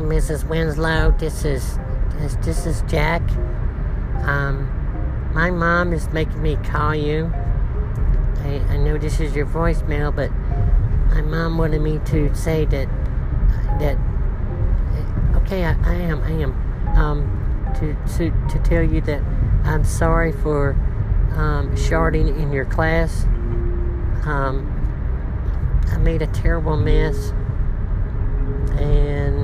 Mrs. Winslow. This is this, this is Jack. Um, my mom is making me call you. I, I know this is your voicemail, but my mom wanted me to say that that okay, I, I am, I am. Um, to to to tell you that I'm sorry for um, sharting in your class. Um, I made a terrible mess, and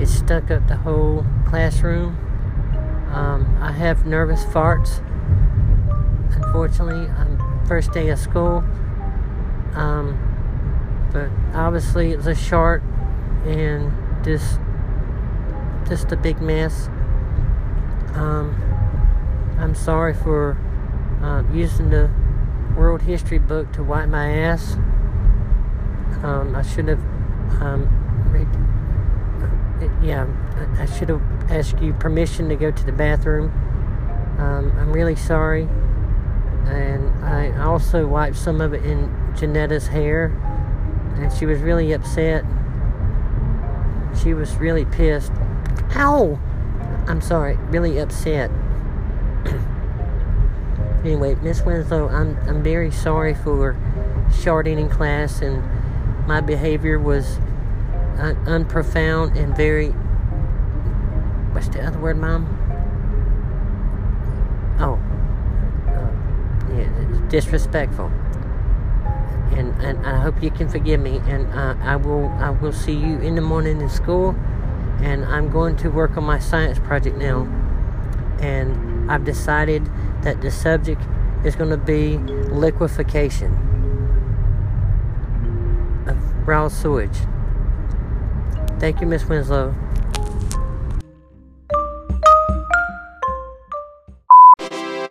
it stuck up the whole classroom. Um, I have nervous farts. Unfortunately, I'm first day of school. Um, but obviously, it was a shart and just just a big mess. Um, I'm sorry for uh, using the World History book to wipe my ass. Um, I should have um, yeah, I should have asked you permission to go to the bathroom. Um, I'm really sorry. And I also wiped some of it in Janetta's hair, and she was really upset. She was really pissed. Ow! I'm sorry, really upset. anyway, Miss Winslow, I'm I'm very sorry for sharting in class, and my behavior was un- unprofound and very. What's the other word, Mom? Oh, uh, yeah, disrespectful. And, and I hope you can forgive me. And uh, I will I will see you in the morning in school. And I'm going to work on my science project now. And I've decided that the subject is going to be liquefaction of raw sewage. Thank you, Miss Winslow.